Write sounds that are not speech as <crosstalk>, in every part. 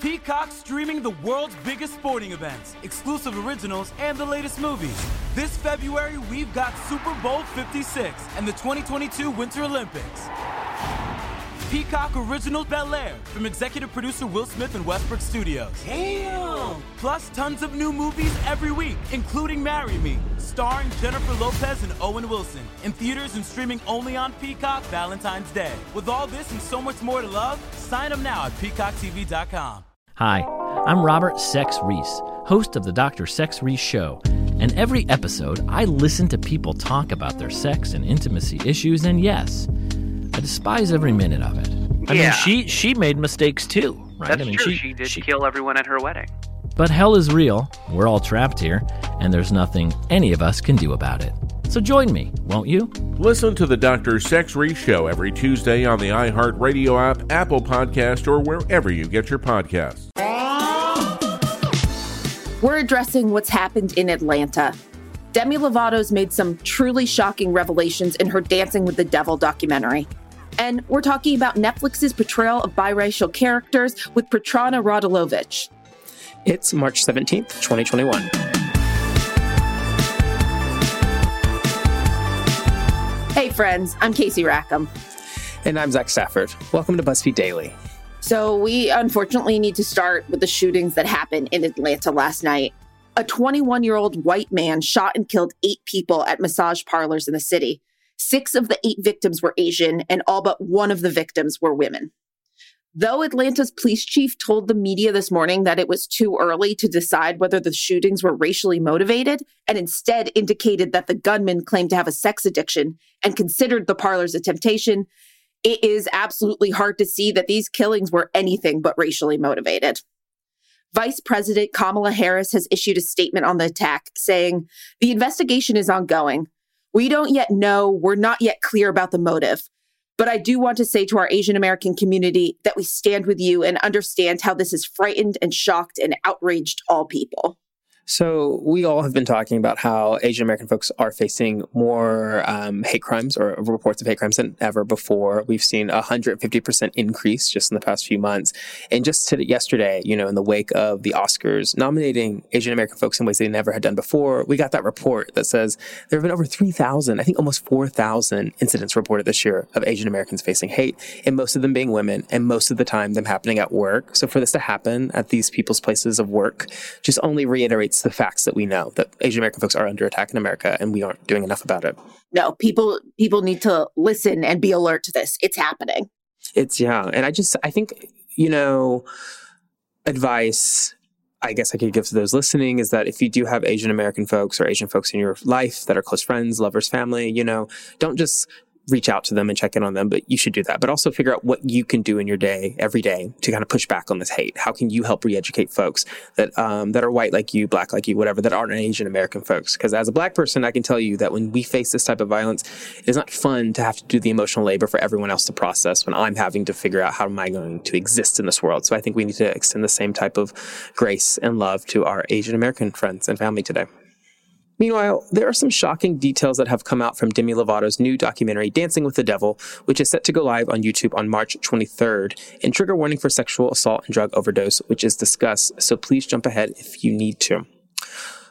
Peacock streaming the world's biggest sporting events, exclusive originals, and the latest movies. This February, we've got Super Bowl 56 and the 2022 Winter Olympics. Peacock Original Bel Air from executive producer Will Smith and Westbrook Studios. Damn! Plus tons of new movies every week, including Marry Me, starring Jennifer Lopez and Owen Wilson. In theaters and streaming only on Peacock Valentine's Day. With all this and so much more to love, sign up now at peacocktv.com. Hi, I'm Robert Sex Reese, host of the Dr. Sex Reese Show. And every episode, I listen to people talk about their sex and intimacy issues, and yes, I despise every minute of it. I Yeah. mean, she she made mistakes too, right? That's I mean, true. She, did kill everyone at her wedding. But hell is real. We're all trapped here, and there's nothing any of us can do about it. So join me, won't you? Listen to the Dr. Sex Reese Show every Tuesday on the iHeartRadio app, Apple Podcast, or wherever you get your podcasts. We're addressing what's happened in Atlanta. Demi Lovato's made some truly shocking revelations in her Dancing with the Devil documentary. And we're talking about Netflix's portrayal of biracial characters with Petrana Radulovic. It's March 17th, 2021. Hey, friends, I'm Casey Rackham. And I'm Zach Stafford. Welcome to BuzzFeed Daily. So, we unfortunately need to start with the shootings that happened in Atlanta last night. A 21 year old white man shot and killed eight people at massage parlors in the city. Six of the eight victims were Asian, and all but one of the victims were women. Though Atlanta's police chief told the media this morning that it was too early to decide whether the shootings were racially motivated, and instead indicated that the gunman claimed to have a sex addiction and considered the parlors a temptation, it is absolutely hard to see that these killings were anything but racially motivated. Vice President Kamala Harris has issued a statement on the attack saying, The investigation is ongoing. We don't yet know, we're not yet clear about the motive. But I do want to say to our Asian American community that we stand with you and understand how this has frightened and shocked and outraged all people. So, we all have been talking about how Asian American folks are facing more um, hate crimes or reports of hate crimes than ever before. We've seen a 150% increase just in the past few months. And just to yesterday, you know, in the wake of the Oscars nominating Asian American folks in ways they never had done before, we got that report that says there have been over 3,000, I think almost 4,000 incidents reported this year of Asian Americans facing hate, and most of them being women, and most of the time them happening at work. So, for this to happen at these people's places of work just only reiterates the facts that we know that Asian American folks are under attack in America and we aren't doing enough about it. No, people people need to listen and be alert to this. It's happening. It's yeah, and I just I think you know advice I guess I could give to those listening is that if you do have Asian American folks or Asian folks in your life that are close friends, lovers, family, you know, don't just reach out to them and check in on them, but you should do that. But also figure out what you can do in your day, every day, to kind of push back on this hate. How can you help re-educate folks that um, that are white like you, black like you, whatever, that aren't Asian American folks? Because as a black person, I can tell you that when we face this type of violence, it is not fun to have to do the emotional labor for everyone else to process when I'm having to figure out how am I going to exist in this world. So I think we need to extend the same type of grace and love to our Asian American friends and family today. Meanwhile, there are some shocking details that have come out from Demi Lovato's new documentary, Dancing with the Devil, which is set to go live on YouTube on March 23rd, and trigger warning for sexual assault and drug overdose, which is discussed, so please jump ahead if you need to.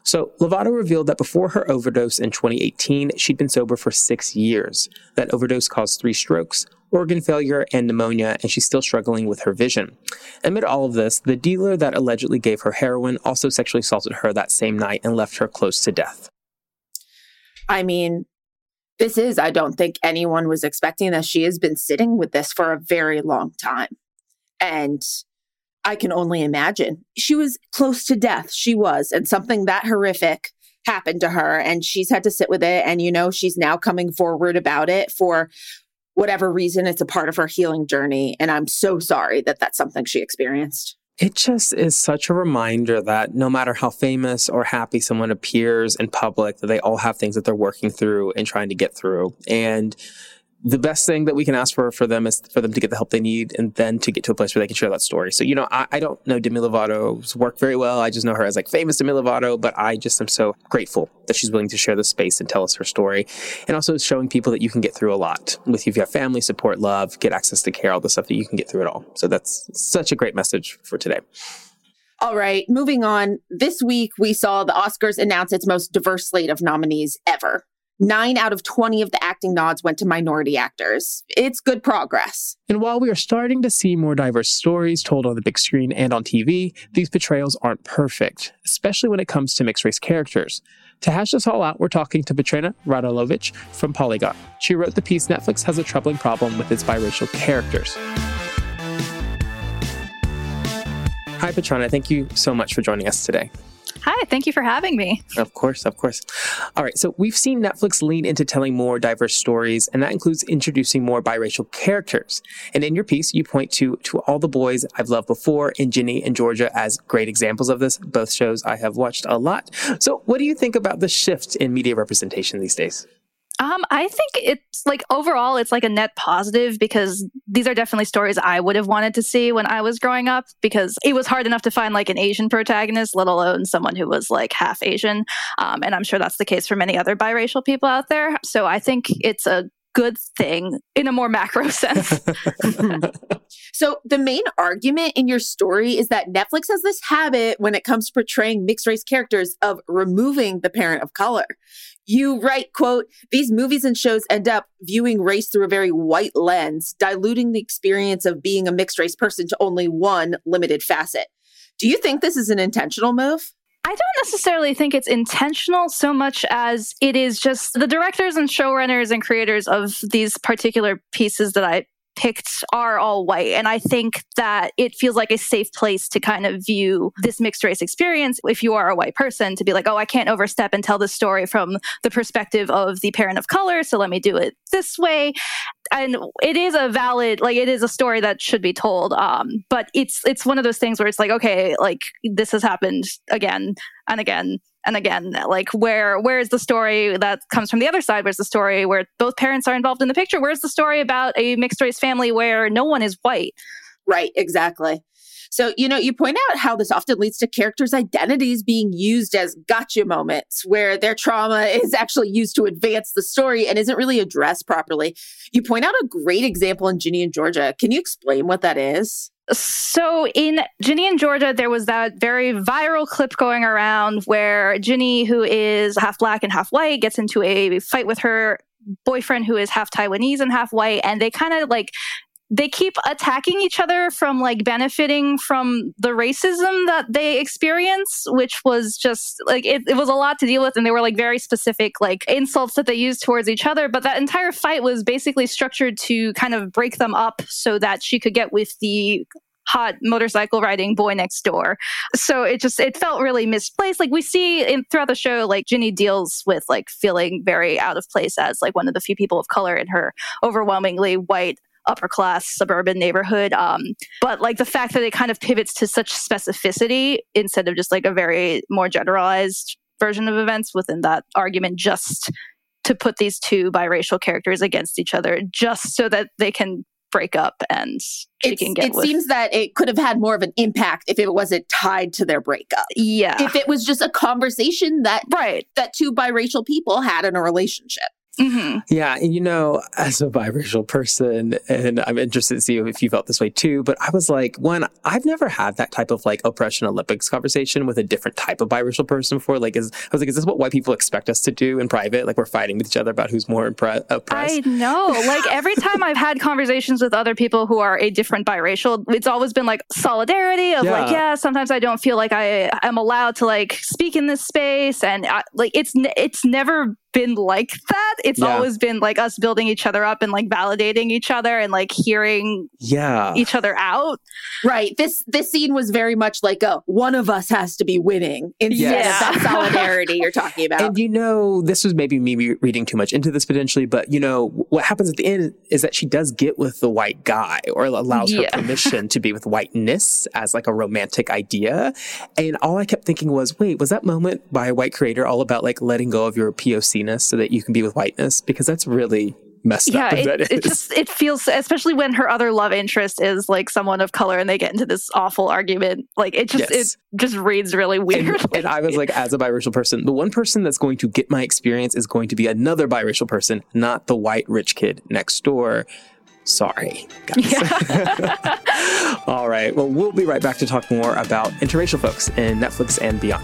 So, Lovato revealed that before her overdose in 2018, she'd been sober for six years. That overdose caused three strokes, organ failure, and pneumonia, and she's still struggling with her vision. Amid all of this, the dealer that allegedly gave her heroin also sexually assaulted her that same night and left her close to death. I mean, this is, I don't think anyone was expecting that she has been sitting with this for a very long time. And I can only imagine. She was close to death. She was, and something that horrific happened to her, and she's had to sit with it. And, you know, she's now coming forward about it for whatever reason. It's a part of her healing journey. And I'm so sorry that that's something she experienced. It just is such a reminder that no matter how famous or happy someone appears in public, that they all have things that they're working through and trying to get through. And the best thing that we can ask for for them is for them to get the help they need and then to get to a place where they can share that story. So, you know, I, I don't know Demi Lovato's work very well. I just know her as like famous Demi Lovato, but I just am so grateful that she's willing to share the space and tell us her story. And also showing people that you can get through a lot with you if you have family, support, love, get access to care, all the stuff that you can get through it all. So that's such a great message for today. All right, moving on. This week, we saw the Oscars announce its most diverse slate of nominees ever. Nine out of 20 of the acting nods went to minority actors. It's good progress. And while we are starting to see more diverse stories told on the big screen and on TV, these portrayals aren't perfect, especially when it comes to mixed race characters. To hash this all out, we're talking to Petrana Radulovic from Polygon. She wrote the piece Netflix has a troubling problem with its biracial characters. Hi, Petrina. Thank you so much for joining us today. Hi, thank you for having me. Of course, of course. All right, so we've seen Netflix lean into telling more diverse stories, and that includes introducing more biracial characters. And in your piece, you point to To All the Boys I've Loved Before and Ginny and Georgia as great examples of this, both shows I have watched a lot. So, what do you think about the shift in media representation these days? Um, I think it's like overall, it's like a net positive because these are definitely stories I would have wanted to see when I was growing up because it was hard enough to find like an Asian protagonist, let alone someone who was like half Asian. Um, and I'm sure that's the case for many other biracial people out there. So I think it's a good thing in a more macro <laughs> sense. <laughs> so, the main argument in your story is that Netflix has this habit when it comes to portraying mixed race characters of removing the parent of color. You write, quote, these movies and shows end up viewing race through a very white lens, diluting the experience of being a mixed race person to only one limited facet. Do you think this is an intentional move? I don't necessarily think it's intentional so much as it is just the directors and showrunners and creators of these particular pieces that I picked are all white. And I think that it feels like a safe place to kind of view this mixed race experience if you are a white person to be like, oh, I can't overstep and tell the story from the perspective of the parent of color. So let me do it this way. And it is a valid, like it is a story that should be told. Um, but it's it's one of those things where it's like, okay, like this has happened again and again and again like where where is the story that comes from the other side where's the story where both parents are involved in the picture where's the story about a mixed race family where no one is white right exactly so, you know, you point out how this often leads to characters' identities being used as gotcha moments where their trauma <laughs> is actually used to advance the story and isn't really addressed properly. You point out a great example in Ginny and Georgia. Can you explain what that is? So in Ginny and Georgia, there was that very viral clip going around where Ginny, who is half black and half white, gets into a fight with her boyfriend who is half Taiwanese and half white, and they kind of like they keep attacking each other from like benefiting from the racism that they experience, which was just like it, it, was a lot to deal with. And they were like very specific, like insults that they used towards each other. But that entire fight was basically structured to kind of break them up so that she could get with the hot motorcycle riding boy next door. So it just it felt really misplaced. Like we see in throughout the show, like Ginny deals with like feeling very out of place as like one of the few people of color in her overwhelmingly white upper class suburban neighborhood. Um, but like the fact that it kind of pivots to such specificity instead of just like a very more generalized version of events within that argument, just to put these two biracial characters against each other, just so that they can break up and she it's, can get it with. seems that it could have had more of an impact if it wasn't tied to their breakup yeah if it was just a conversation that right that two biracial people had in a relationship Mm-hmm. Yeah, and you know, as a biracial person, and I'm interested to see if you felt this way too. But I was like, one, I've never had that type of like oppression Olympics conversation with a different type of biracial person before. Like, is I was like, is this what white people expect us to do in private? Like, we're fighting with each other about who's more impre- oppressed. I know. <laughs> Like every time I've had conversations with other people who are a different biracial, it's always been like solidarity of yeah. like, yeah, sometimes I don't feel like I am allowed to like speak in this space, and I, like it's it's never been like that. It's Yeah. always been like us building each other up and like validating each other and like hearing Yeah. each other out. Right. This this scene was very much like a one of us has to be winning instead Yes. of that <laughs> solidarity you're talking about. And you know, this was maybe me reading too much into this potentially, but you know, what happens at the end is that she does get with the white guy or allows Yeah. her <laughs> permission to be with whiteness as like a romantic idea. And all I kept thinking was, wait, was that moment by a white creator all about like letting go of your POC ness so that you can be with whiteness? Because that's really messed Yeah, up. that it, it just it feels especially when her other love interest is like someone of color and they get into this awful argument. Like it just Yes. it just reads really weird. And, and I was like, as a biracial person, the one person that's going to get my experience is going to be another biracial person, not the white rich kid next door. Sorry, guys. <laughs> All right. Well, we'll be right back to talk more about interracial folks in Netflix and beyond.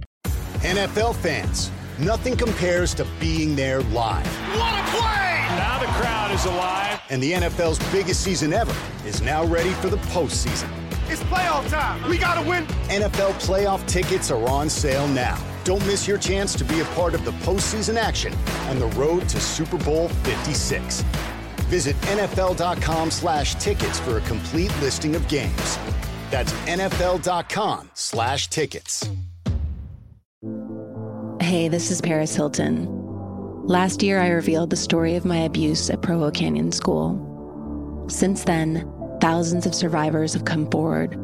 NFL fans, nothing compares to being there live. What a play! Now the crowd is alive. And the NFL's biggest season ever is now ready for the postseason. It's playoff time. We gotta win. NFL playoff tickets are on sale now. Don't miss your chance to be a part of the postseason action on the road to Super Bowl 56. Visit NFL.com slash tickets for a complete listing of games. That's NFL.com slash tickets. Hey, this is Paris Hilton. Last year, I revealed the story of my abuse at Provo Canyon School. Since then, thousands of survivors have come forward.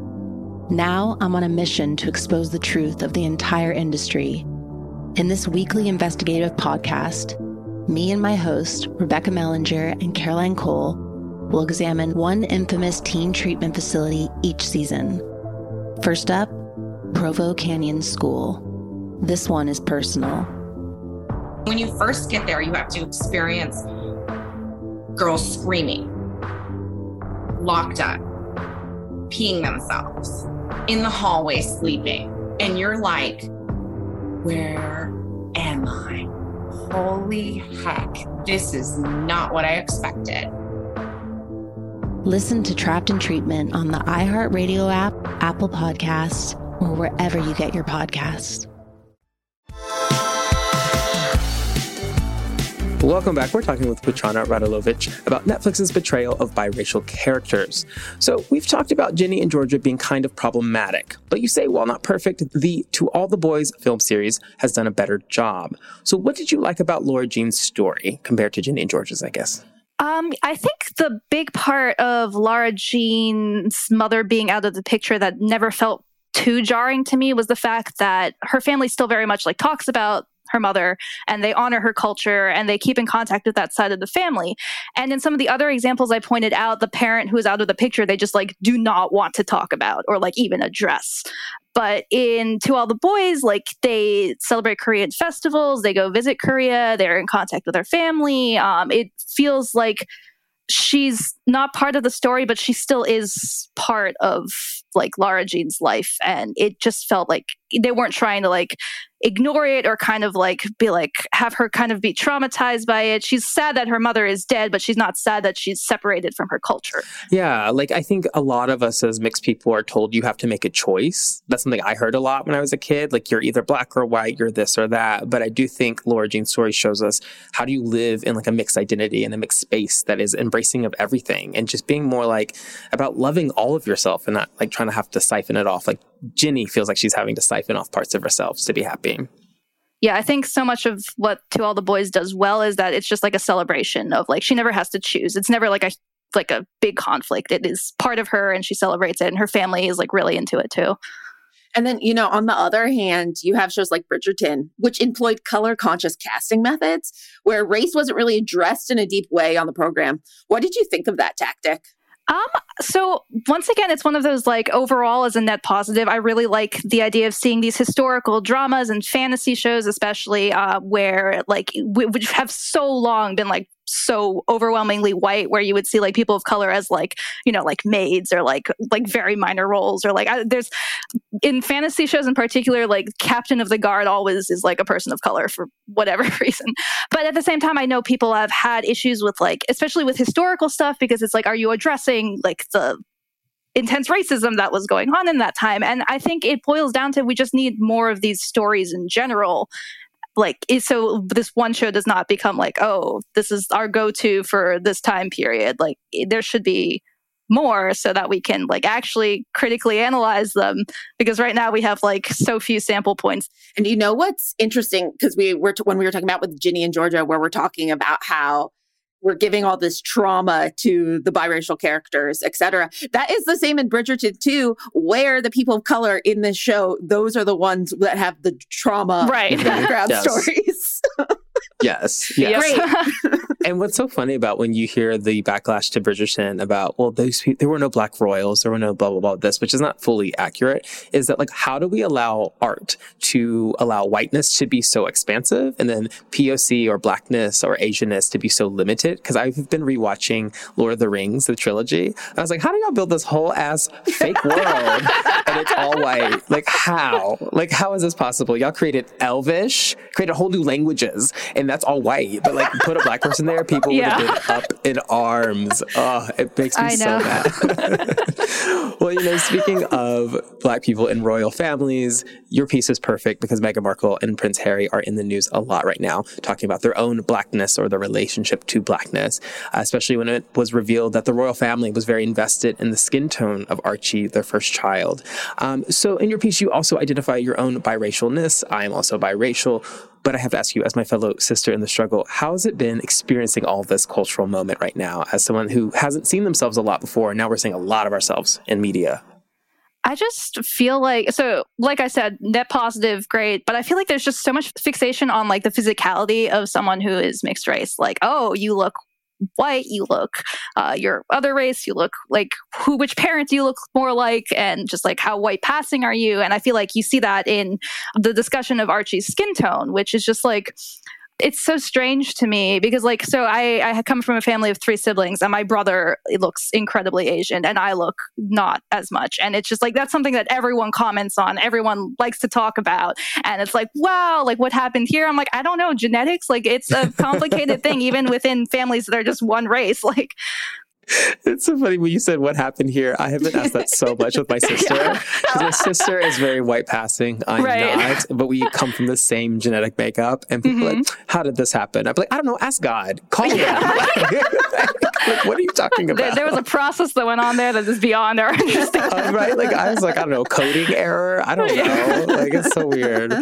Now, I'm on a mission to expose the truth of the entire industry. In this weekly investigative podcast, me and my host, Rebecca Mellinger and Caroline Cole, will examine one infamous teen treatment facility each season. First up, Provo Canyon School. This one is personal. When you first get there, you have to experience girls screaming, locked up, peeing themselves, in the hallway sleeping. And you're like, where am I? Holy heck, this is not what I expected. Listen to Trapped in Treatment on the iHeartRadio app, Apple Podcasts, or wherever you get your podcasts. Welcome back. We're talking with Petrana Radulovic about Netflix's betrayal of biracial characters. So, we've talked about Ginny and Georgia being kind of problematic, but you say, while not perfect, the To All the Boys film series has done a better job. So, what did you like about Lara Jean's story compared to Ginny and Georgia's, I guess? Um, I think the big part of Lara Jean's mother being out of the picture that never felt too jarring to me was the fact that her family still very much like talks about her mother and they honor her culture and they keep in contact with that side of the family. And in some of the other examples I pointed out, the parent who is out of the picture, they just like do not want to talk about or like even address. But in To All the Boys, like they celebrate Korean festivals, they go visit Korea, they're in contact with her family. Um, it feels like she's not part of the story, but she still is part of like Lara Jean's life. And it just felt like they weren't trying to like ignore it or kind of like be like have her kind of be traumatized by it. She's sad that her mother is dead, but she's not sad that she's separated from her culture. Yeah, like I think a lot of us as mixed people are told you have to make a choice. That's something I heard a lot when I was a kid. Like you're either black or white, you're this or that. But I do think Lara Jean's story shows us how do you live in like a mixed identity and a mixed space that is embracing of everything and just being more like about loving all of yourself and not like trying to have to siphon it off. Like Ginny feels like she's having to siphon off parts of herself to be happy. Yeah, I think so much of what To All the Boys does well is that it's just like a celebration of like she never has to choose. It's never like a like a big conflict. It is part of her and she celebrates it and her family is like really into it too. And then, you know, on the other hand, you have shows like Bridgerton, which employed color conscious casting methods where race wasn't really addressed in a deep way on the program. What did you think of that tactic? Um, so once again, it's one of those like overall as a net positive. I really like the idea of seeing these historical dramas and fantasy shows, especially uh, where like which have so long been like so overwhelmingly white where you would see like people of color as like you know like maids or like like very minor roles or like I, there's in fantasy shows in particular like captain of the guard always is like a person of color for whatever <laughs> reason. But at the same time i know people have had issues with like especially with historical stuff because it's like are you addressing like the intense racism that was going on in that time? And i think it boils down to we just need more of these stories in general like so this one show does not become like oh this is our go-to for this time period. Like there should be more so that we can like actually critically analyze them because right now we have like so few sample points. And you know what's interesting? Because we were t- when we were talking about with ginny and georgia where we're talking about how we're giving all this trauma to the biracial characters, etc. That is the same in Bridgerton too, where the people of color in this show, those are the ones that have the trauma right. background <laughs> stories. <laughs> Yes. yes. <laughs> and what's so funny about when you hear the backlash to Bridgerton about, well, those people, there were no black royals, there were no blah, blah, blah, this, which is not fully accurate, is that like, how do we allow art to allow whiteness to be so expansive and then POC or blackness or Asianness to be so limited? Because I've been rewatching Lord of the Rings, the trilogy. I was like, how do y'all build this whole ass fake world <laughs> and it's all white? Like, how? Like, how is this possible? Y'all created Elvish, created whole new languages, and that's all white. But like, put a black person there, people yeah. would have been up in arms. Oh, it makes me so mad. <laughs> well, you know, speaking of black people in royal families, your piece is perfect because Meghan Markle and Prince Harry are in the news a lot right now, talking about their own blackness or their relationship to blackness, uh, especially when it was revealed that the royal family was very invested in the skin tone of Archie, their first child. Um, so, in your piece, you also identify your own biracialness. I am also biracial. But I have to ask you, as my fellow sister in the struggle, how has it been experiencing all this cultural moment right now as someone who hasn't seen themselves a lot before? And now we're seeing a lot of ourselves in media. I just feel like so like I said net positive great but I feel like there's just so much fixation on like the physicality of someone who is mixed race like oh you look white you look uh, your other race you look like who which parents you look more like and just like how white passing are you and i feel like you see that in the discussion of archie's skin tone which is just like it's so strange to me because like so I I come from a family of three siblings and my brother looks incredibly Asian and I look not as much. And it's just like that's something that everyone comments on everyone likes to talk about. And it's like wow like what happened here? I'm like I don't know genetics like it's a <laughs> complicated thing even within families that are just one race <laughs> like it's so funny when you said what happened here. I have been asked that so much with my <laughs> sister because my sister is very white passing. I'm right. not, but we come from the same genetic makeup. And people mm-hmm. like, how did this happen? I'm like, I don't know. Ask God. Call him. <laughs> <laughs> like, what are you talking about? There, there, was a process that went on there that is beyond our understanding. Uh, right? Like I was like, I don't know, coding error. I don't know. Like it's so weird.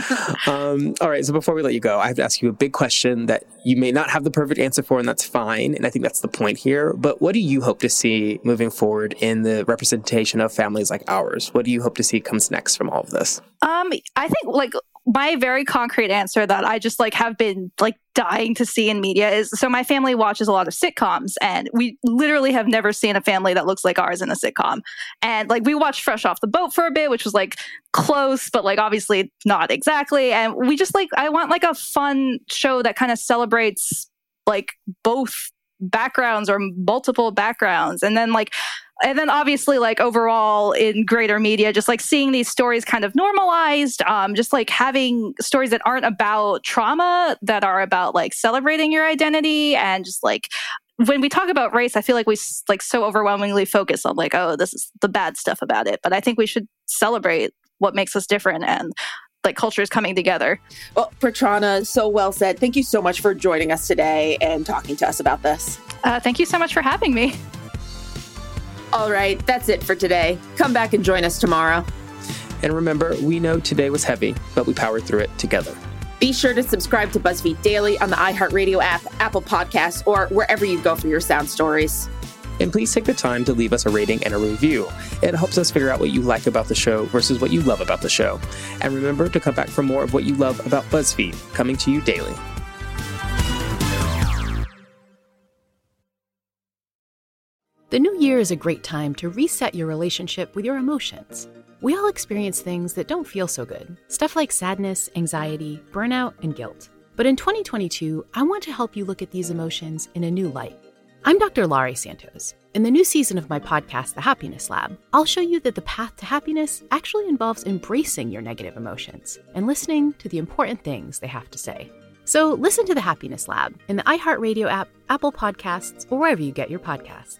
Um, all right. So before we let you go, I have to ask you a big question that you may not have the perfect answer for, and that's fine. And I think that's the point here. But what do you hope to see moving forward in the representation of families like ours? What do you hope to see comes next from all of this? Um, I think like my very concrete answer that I just like have been like dying to see in media is so my family watches a lot of sitcoms and we literally have never seen a family that looks like ours in a sitcom. And like we watched Fresh Off the Boat for a bit, which was like close, but like obviously not exactly. And we just like I want like a fun show that kind of celebrates like both backgrounds or multiple backgrounds. And then like and then obviously like overall in greater media just like seeing these stories kind of normalized um, just like having stories that aren't about trauma that are about like celebrating your identity and just like when we talk about race i feel like we like so overwhelmingly focus on like oh this is the bad stuff about it but i think we should celebrate what makes us different and like cultures coming together. Well, Petrana, so well said. Thank you so much for joining us today and talking to us about this. Uh, thank you so much for having me. All right, that's it for today. Come back and join us tomorrow. And remember, we know today was heavy, but we powered through it together. Be sure to subscribe to BuzzFeed Daily on the iHeartRadio app, Apple Podcasts, or wherever you go for your sound stories. And please take the time to leave us a rating and a review. It helps us figure out what you like about the show versus what you love about the show. And remember to come back for more of what you love about BuzzFeed, coming to you daily. The new year is a great time to reset your relationship with your emotions. We all experience things that don't feel so good stuff like sadness, anxiety, burnout, and guilt. But in 2022, I want to help you look at these emotions in a new light. I'm Dr. Laurie Santos. In the new season of my podcast, The Happiness Lab, I'll show you that the path to happiness actually involves embracing your negative emotions and listening to the important things they have to say. So listen to The Happiness Lab in the iHeartRadio app, Apple Podcasts, or wherever you get your podcasts.